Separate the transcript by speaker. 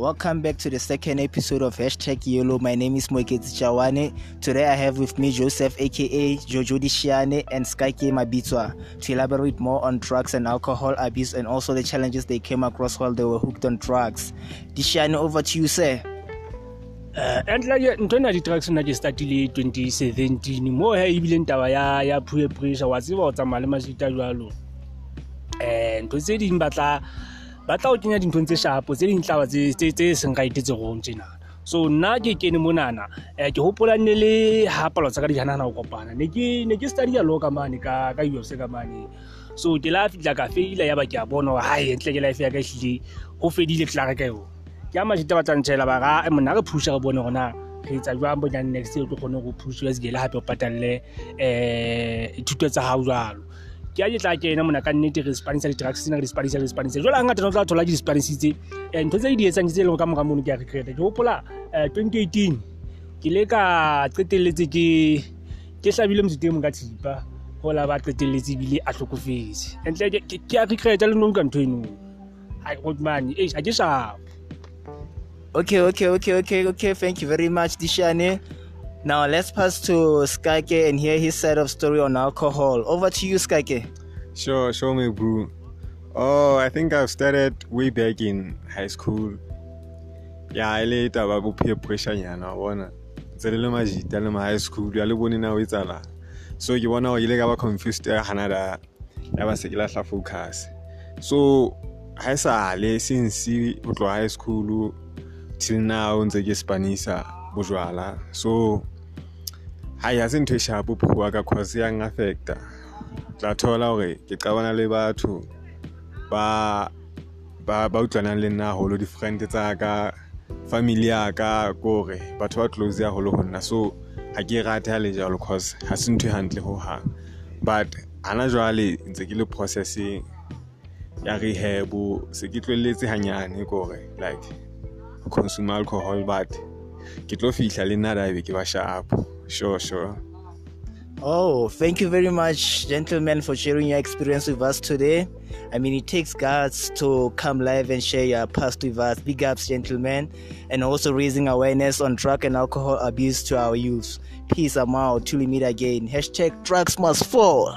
Speaker 1: Welcome back to the second episode of Hashtag Yellow. My name is Moeketsi Chawane. Today I have with me Joseph aka Jojo Dishiane and Skyke Mabitwa to elaborate more on drugs and alcohol abuse and also the challenges they came across while they were hooked on drugs. Dishiane, over to you, sir.
Speaker 2: Uh, entla ntho ena di-drugs nna ke startile 2017 mo he ebileng taba ya ya peer pressure wa tseba o tsamaya le majita jwalo um ntho tse ding batla ba tla o kenya dinthong tse shapo tse ding tlaba tse seng right tse gong tjena so nna ke kene monana um ke hopola nne le ha palo tsa ka di janana ho kopana. Ne ke study law ka mane ka ufc ka mane. So ke la fitla ka feila ya ba ke a bona hore hae ntle ke life ya ka ehlile ho fedile ke tla reka yona ke a majita ba tlantšhela ba ga mona re phusha re bone gona re etsa jwang bonyane next o tlo kgone go phusha ya sekele gape o patalle um thuto tsa gago jalo ke a ke tla kena mona ka nnete re spanisa di-drugs tsena re di spanisa re di spanisa jwale ga ngata no tla thola ke di-spanisitse um ntho tse di di etsang tse e leng ka mora mono ke a regreta. Ke gopola um twenty eighteen. Ke le ka qeteletse ke ke hlabile motho teng mo ka thipa. Gola ba qeteletse ebile a tlhokofetse entle ke a regreta le nou ka ntho eno. Mane e ga ke shapo
Speaker 1: Okay, okay, okay, okay, okay. Thank you very much, Dishane. Now let's pass to Skyke and hear his side of story on alcohol. Over to you, Skyke.
Speaker 3: Sure, show me, bro. Oh, I think I've started way back in high school. Yeah, I later about peer pressure yana bona. Tse le majita le ma high school ya le bone na o etsala. So ke bona o ile ka confused ya hanada ya ba focus. So ha sa le since o tlo high school till now ntse ke spanisa bojwala so hayi hase ntho e shapo phua ka cause ya affecta tla thola hore ke qabana le batho ba ba ba utlwanang le nna holo di-friend tsa ka family ya ka kore batho ba close ya holo ho nna. So ha ke rate ha le jalo cause ha se ntho e hantle ho hang. But hana jwale ntse ke le processing ya rehab se ke tlwelletse hanyane kore like consume alcohol but ke tlo fihla le nna dabe ke ba sharp sure sure
Speaker 1: Oh, thank you very much, gentlemen, for sharing your experience with us today. I mean, it takes guts to come live and share your past with us. Big ups, gentlemen, and also raising awareness on drug and alcohol abuse to our youth. Peace, I'm out. Till we meet again. Hashtag drugs must fall.